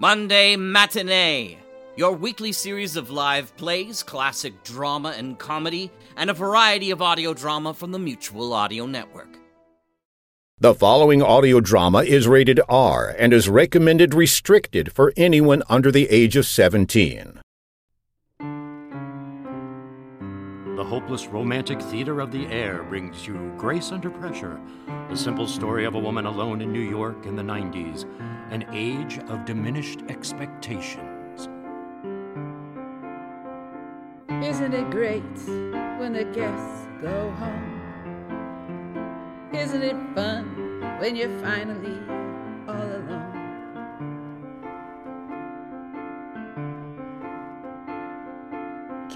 Monday Matinee, your weekly series of live plays, classic drama and comedy, and a variety of audio drama from the Mutual Audio Network. The following audio drama is rated R and is recommended restricted for anyone under the age of 17. The hopeless romantic theater of the air brings you Grace Under Pressure, the simple story of a woman alone in New York in the 90s, an age of diminished expectations. Isn't it great when the guests go home? Isn't it fun when you're finally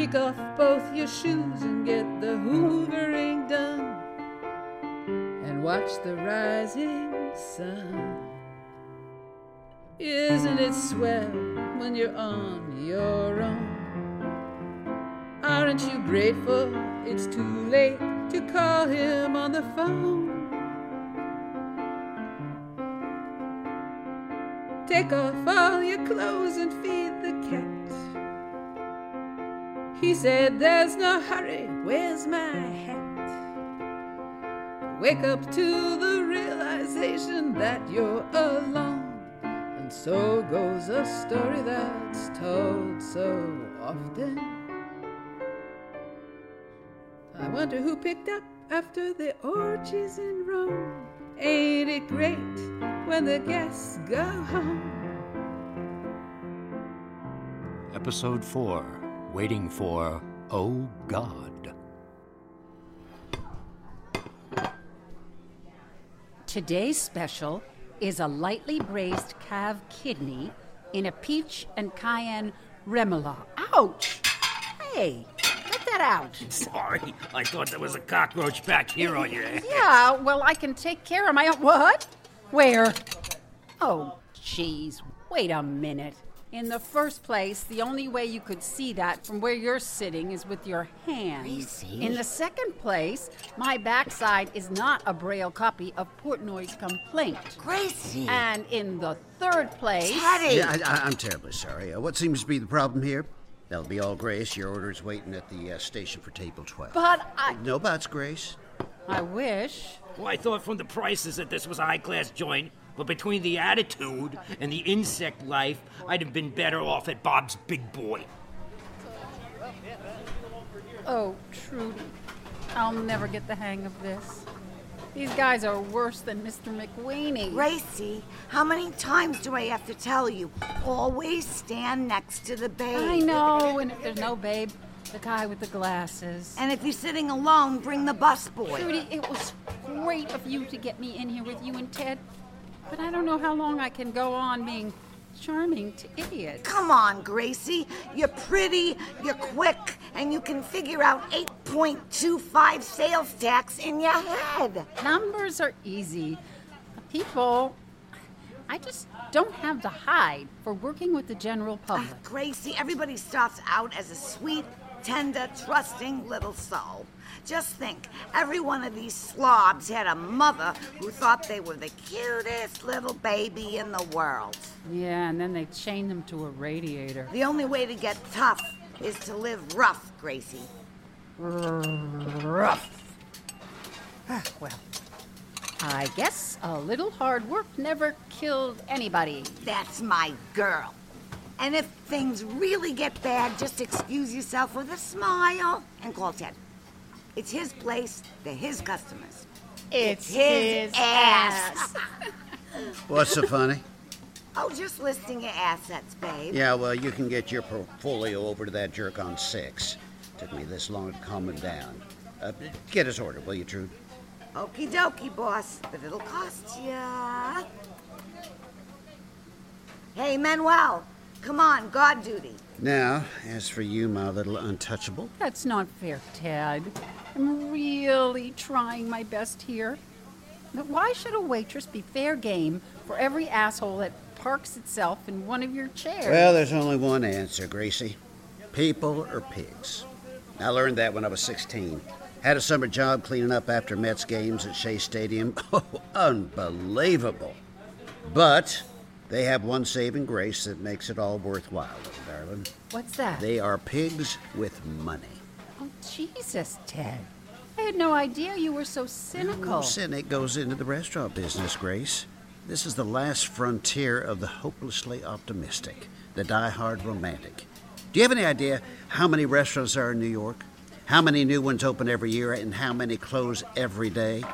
Kick off both your shoes and get the hoovering done. And watch the rising sun. Isn't it swell when you're on your own? Aren't you grateful it's too late to call him on the phone? Take off all your clothes and feed the cat. He said, There's no hurry, where's my hat? Wake up to the realization that you're alone. And so goes a story that's told so often. I wonder who picked up after the orgies in Rome. Ain't it great when the guests go home? Episode 4 Waiting for Oh God. Today's special is a lightly braised calf kidney in a peach and cayenne remoulade. Ouch! Hey, get that out. Sorry, I thought there was a cockroach back here on your head. Yeah, well, I can take care of my own. What? Where? Oh, jeez. Wait a minute. In the first place, the only way you could see that from where you're sitting is with your hands. In the second place, my backside is not a braille copy of Portnoy's complaint. Gracie! And in the third place. Teddy! Yeah, I, I, I'm terribly sorry. Uh, what seems to be the problem here? That'll be all, Grace. Your order's waiting at the uh, station for table 12. But I. No buts, Grace. I wish. Well, I thought from the prices that this was a high class joint, but between the attitude and the insect life, I'd have been better off at Bob's Big Boy. Oh, Trudy. I'll never get the hang of this. These guys are worse than Mr. McWeeny. Gracie, how many times do I have to tell you? Always stand next to the babe. I know, and if there's no babe, the guy with the glasses. And if you're sitting alone, bring the busboy. Trudy, it was great of you to get me in here with you and Ted, but I don't know how long I can go on being charming to idiots. Come on, Gracie. You're pretty, you're quick, and you can figure out 8.25 sales tax in your head. Numbers are easy. People, I just don't have the hide for working with the general public. Uh, Gracie, everybody starts out as a sweet, tender, trusting little soul. Just think, every one of these slobs had a mother who thought they were the cutest little baby in the world. Yeah, and then they chained them to a radiator. The only way to get tough is to live rough, Gracie. Rough. Ah, well, I guess a little hard work never killed anybody. That's my girl. And if things really get bad, just excuse yourself with a smile and call Ted. It's his place, they're his customers. It's, his, ass. What's so funny? oh, just listing your assets, babe. Yeah, well, you can get your portfolio over to that jerk on six. Took me this long to calm him down. Uh, get his order, will you, Trude? Okie dokie, boss, but it'll cost ya. Hey, Manuel, come on, guard duty. Now, as for you, my little untouchable, That's not fair, Ted. I'm really trying my best here. But why should a waitress be fair game for every asshole that parks itself in one of your chairs? well, there's only one answer, Gracie. People are pigs. I learned that when I was 16. Had a summer job cleaning up after Mets games at Shea Stadium. Oh, unbelievable. But they have one saving grace that makes it all worthwhile, little darling. What's that? They are pigs with money. Oh, Jesus, Ted. I had no idea you were so cynical. No cynic goes into the restaurant business, Grace. This is the last frontier of the hopelessly optimistic, the die-hard romantic. Do you have any idea how many restaurants are in New York? How many new ones open every year and how many close every day?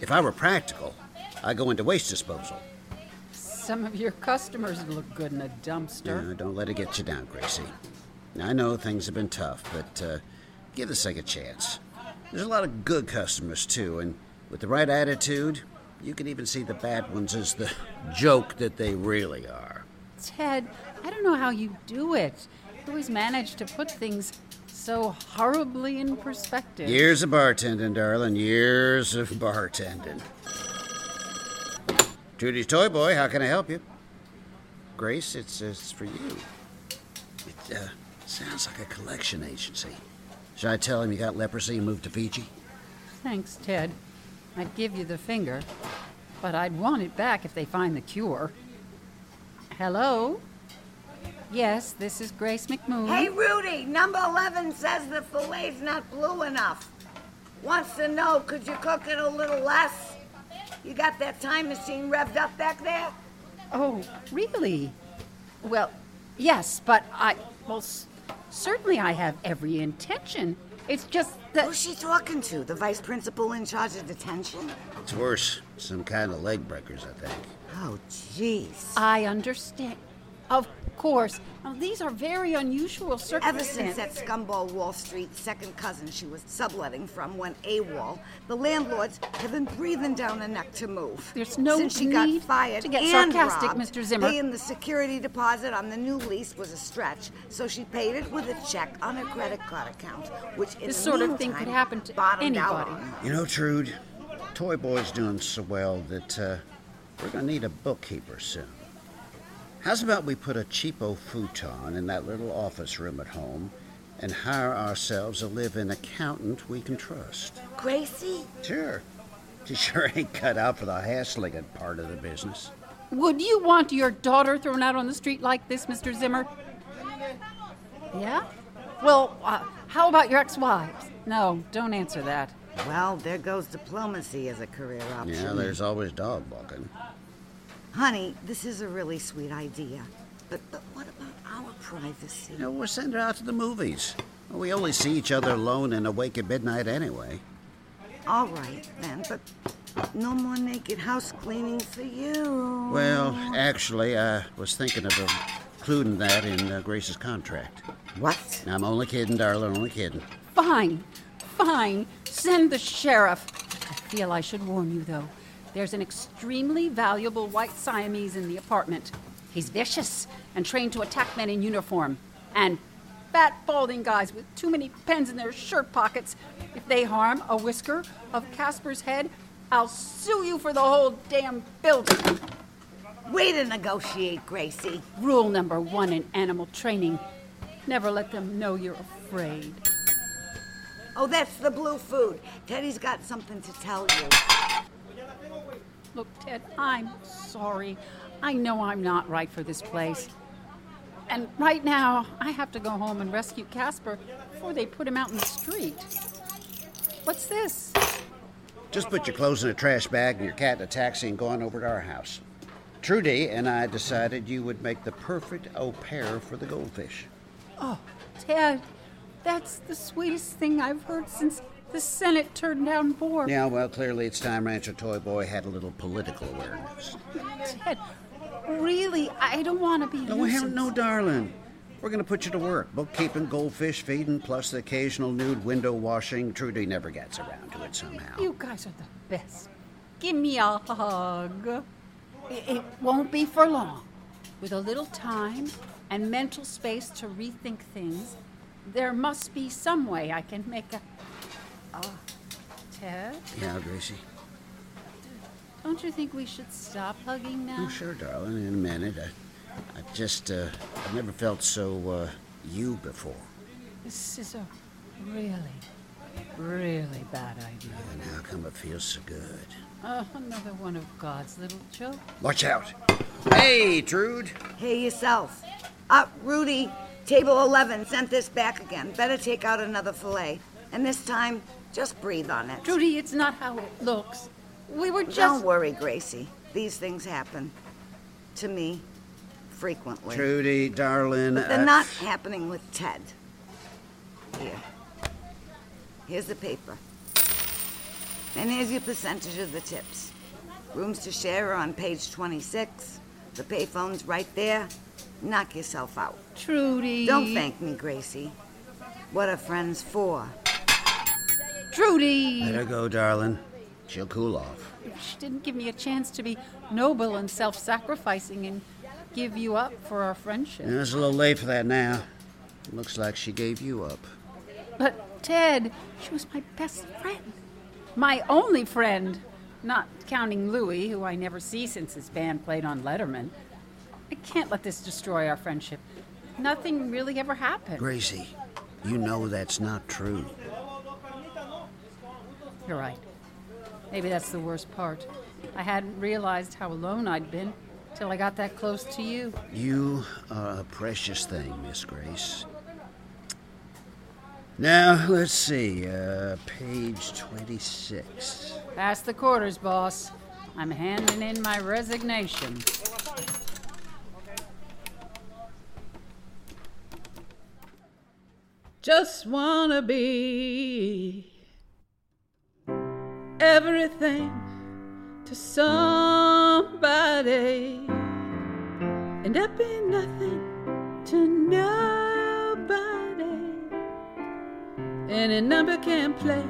If I were practical, I'd go into waste disposal. Some of your customers look good in a dumpster. Uh, don't let it get you down, Gracie. I know things have been tough, but uh, give this thing a chance. There's a lot of good customers, too, and with the right attitude, you can even see the bad ones as the joke that they really are. Ted, I don't know how you do it. You always manage to put things so horribly in perspective. Years of bartending, darling. Years of bartending. Trudy's Toy Boy, how can I help you? Grace, it's, it's for you. It uh, sounds like a collection agency. Should I tell him you got leprosy and moved to Fiji? Thanks, Ted. I'd give you the finger, but I'd want it back if they find the cure. Hello? Yes, this is Grace McMoon. Hey, Rudy, number 11 says the fillet's not blue enough. Wants to know, could you cook it a little less? You got that time machine revved up back there? Oh, really? Well, yes, but I. Well, s- certainly I have every intention. It's just that. Who's she talking to? The vice principal in charge of detention? It's worse. Some kind of leg breakers, I think. Oh, jeez. I understand. Of course. Now, these are very unusual circumstances. Ever circumstances. since that scumball Wall Street second cousin she was subletting from went AWOL, the landlords have been breathing down her neck to move. There's no Since she got need fired to get and sarcastic, robbed, Mr. Zimmer. Paying the security deposit on the new lease was a stretch, so she paid it with a check on her credit card account, which in This the sort of thing could happen to bottomed out anybody. on her. You know, Trude, Toy Boy's doing so well that uh, we're going to need a bookkeeper soon. How's about we put a cheapo futon in that little office room at home and hire ourselves a live-in accountant we can trust? Gracie? Sure. She sure ain't cut out for the hassling part of the business. Would you want your daughter thrown out on the street like this, Mr. Zimmer? Yeah? Well, uh, how about your ex wives? No, don't answer that. Well, there goes diplomacy as a career option. Yeah, there's always dog walking. Honey, this is a really sweet idea. But, but what about our privacy? You know, we'll send her out to the movies. We only see each other alone and awake at midnight anyway. All right, then, but no more naked house cleaning for you. Well, actually, I was thinking of including that in uh, Grace's contract. What? I'm only kidding, darling, only kidding. Fine, fine. Send the sheriff. I feel I should warn you, though. There's an extremely valuable white Siamese in the apartment. He's vicious and trained to attack men in uniform. And fat, balding guys with too many pens in their shirt pockets. If they harm a whisker of Casper's head, I'll sue you for the whole damn building. Way to negotiate, Gracie. Rule number one in animal training never let them know you're afraid. Oh, that's the blue food. Teddy's got something to tell you. Look, Ted, I'm sorry. I know I'm not right for this place. And right now, I have to go home and rescue Casper before they put him out in the street. What's this? Just put your clothes in a trash bag and your cat in a taxi and go on over to our house. Trudy and I decided you would make the perfect au pair for the goldfish. Oh, Ted, that's the sweetest thing I've heard since the Senate turned down Bork. Yeah, well, clearly it's time Rancher Toy Boy had a little political awareness. Ted, really, I don't want to be. No, hell no, darling. We're going to put you to work. Bookkeeping, goldfish feeding, plus the occasional nude window washing. Trudy never gets around to it somehow. You guys are the best. Give me a hug. It won't be for long. with a little time and mental space to rethink things, there must be some way I can make a. Ah, Ted? Yeah, Gracie. Don't you think we should stop hugging now? Oh, sure, darling. In a minute. I, I just, uh, I've never felt so, uh, you before. This is a really, really bad idea. And how come it feels so good? Oh, another one of God's little jokes. Watch out. Hey, Trude. Hey, yourself. Uh, Rudy, table 11 sent this back again. Better take out another fillet. And this time, just breathe on it. Trudy, it's not how it looks. We were just. Don't worry, Gracie. These things happen. To me, frequently. Trudy, darling. But they're uh, not happening with Ted. Here. Here's the paper. And here's your percentage of the tips. Rooms to share are on page 26. The payphone's right there. Knock yourself out. Trudy. Don't thank me, Gracie. What are friends for? Trudy! Let her go, darling. She'll cool off. She didn't give me a chance to be noble and self sacrificing and give you up for our friendship. Yeah, it's a little late for that now. Looks like she gave you up. But, Ted, she was my best friend. My only friend. Not counting Louis, who I never see since his band played on Letterman. I can't let this destroy our friendship. Nothing really ever happened. Gracie, you know that's not true. You're right. Maybe that's the worst part. I hadn't realized how alone I'd been till I got that close to you. You are a precious thing, Miss Grace. Now, let's see, uh, page 26. Pass the quarters, boss. I'm handing in my resignation. Just wanna be everything to somebody, and that be nothing to nobody. Any number can play,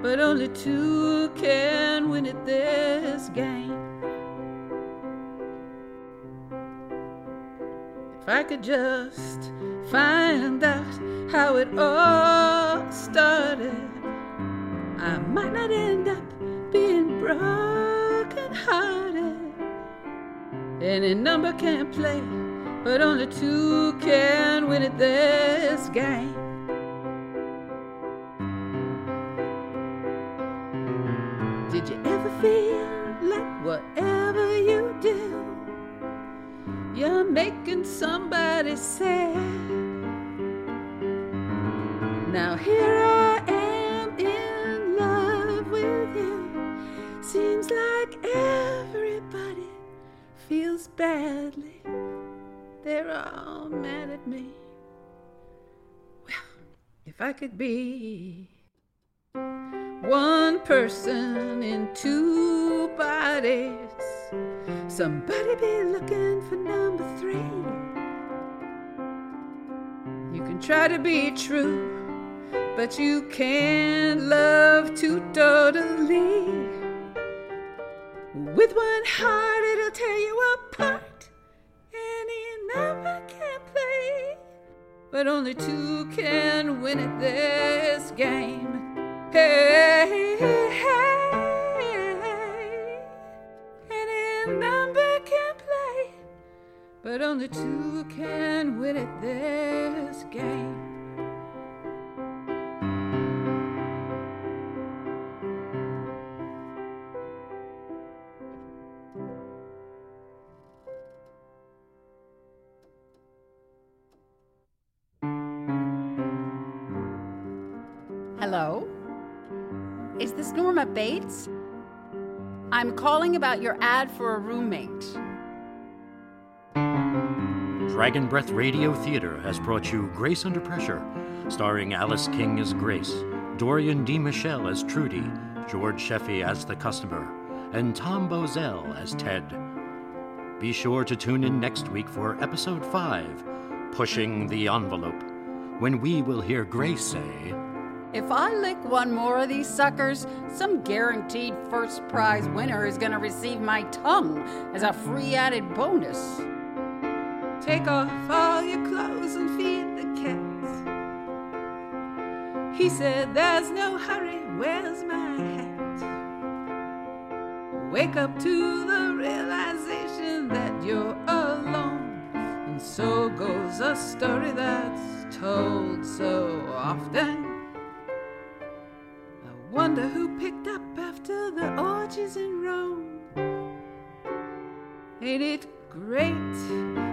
but only two can win at this game. If I could just find out how it all started, I might not end up being broken hearted. Any number can play, but only two can win at this game. Like everybody feels badly. They're all mad at me. Well, if I could be one person in two bodies, somebody be looking for number three. You can try to be true, but you can't love too totally. With one heart, it'll tear you apart. Any number can play, but only two can win at this game. Hey, hey, any number can play, but only two can win at this game. Hello? Is this Norma Bates? I'm calling about your ad for a roommate. Dragon Breath Radio Theater has brought you Grace Under Pressure, starring Alice King as Grace, Dorian D. Michelle as Trudy, George Sheffy as the customer, and Tom Bozell as Ted. Be sure to tune in next week for episode 5, Pushing the Envelope, when we will hear Grace say, If I lick one more of these suckers, some guaranteed first prize winner is going to receive my tongue as a free added bonus. Take off all your clothes and feed the cat. He said, There's no hurry, where's my hat? Wake up to the realization that you're alone. And so goes a story that's told so often. Wonder who picked up after the orgies in Rome. Ain't it great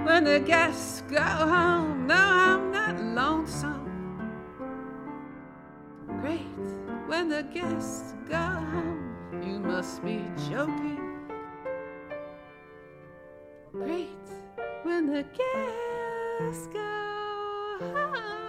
when the guests go home? No, I'm not lonesome. Great when the guests go home. You must be joking. Great when the guests go home.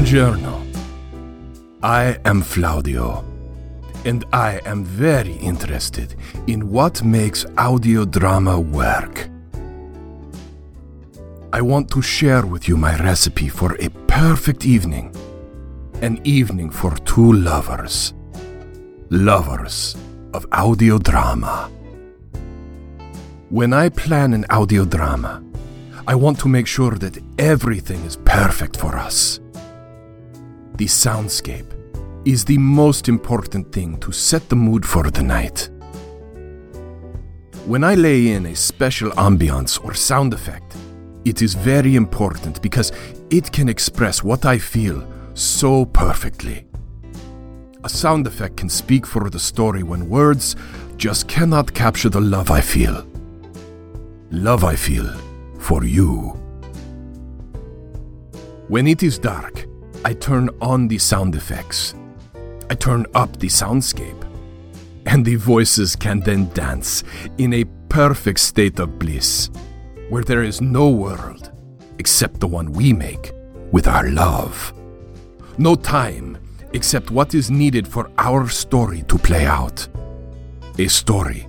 Buongiorno. I am Flaudio, and I am very interested in what makes audio drama work. I want to share with you my recipe for a perfect evening. An evening for two lovers. Lovers of audio drama. When I plan an audio drama, I want to make sure that everything is perfect for us. The soundscape is the most important thing to set the mood for the night. When I lay in a special ambiance or sound effect, it is very important because it can express what I feel so perfectly. A sound effect can speak for the story when words just cannot capture the love I feel. Love I feel for you. When it is dark, I turn on the sound effects. I turn up the soundscape. And the voices can then dance in a perfect state of bliss, where there is no world except the one we make with our love. No time except what is needed for our story to play out. A story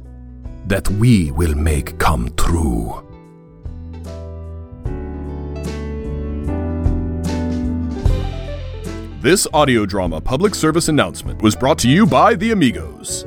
that we will make come true. This audio drama public service announcement was brought to you by the Amigos.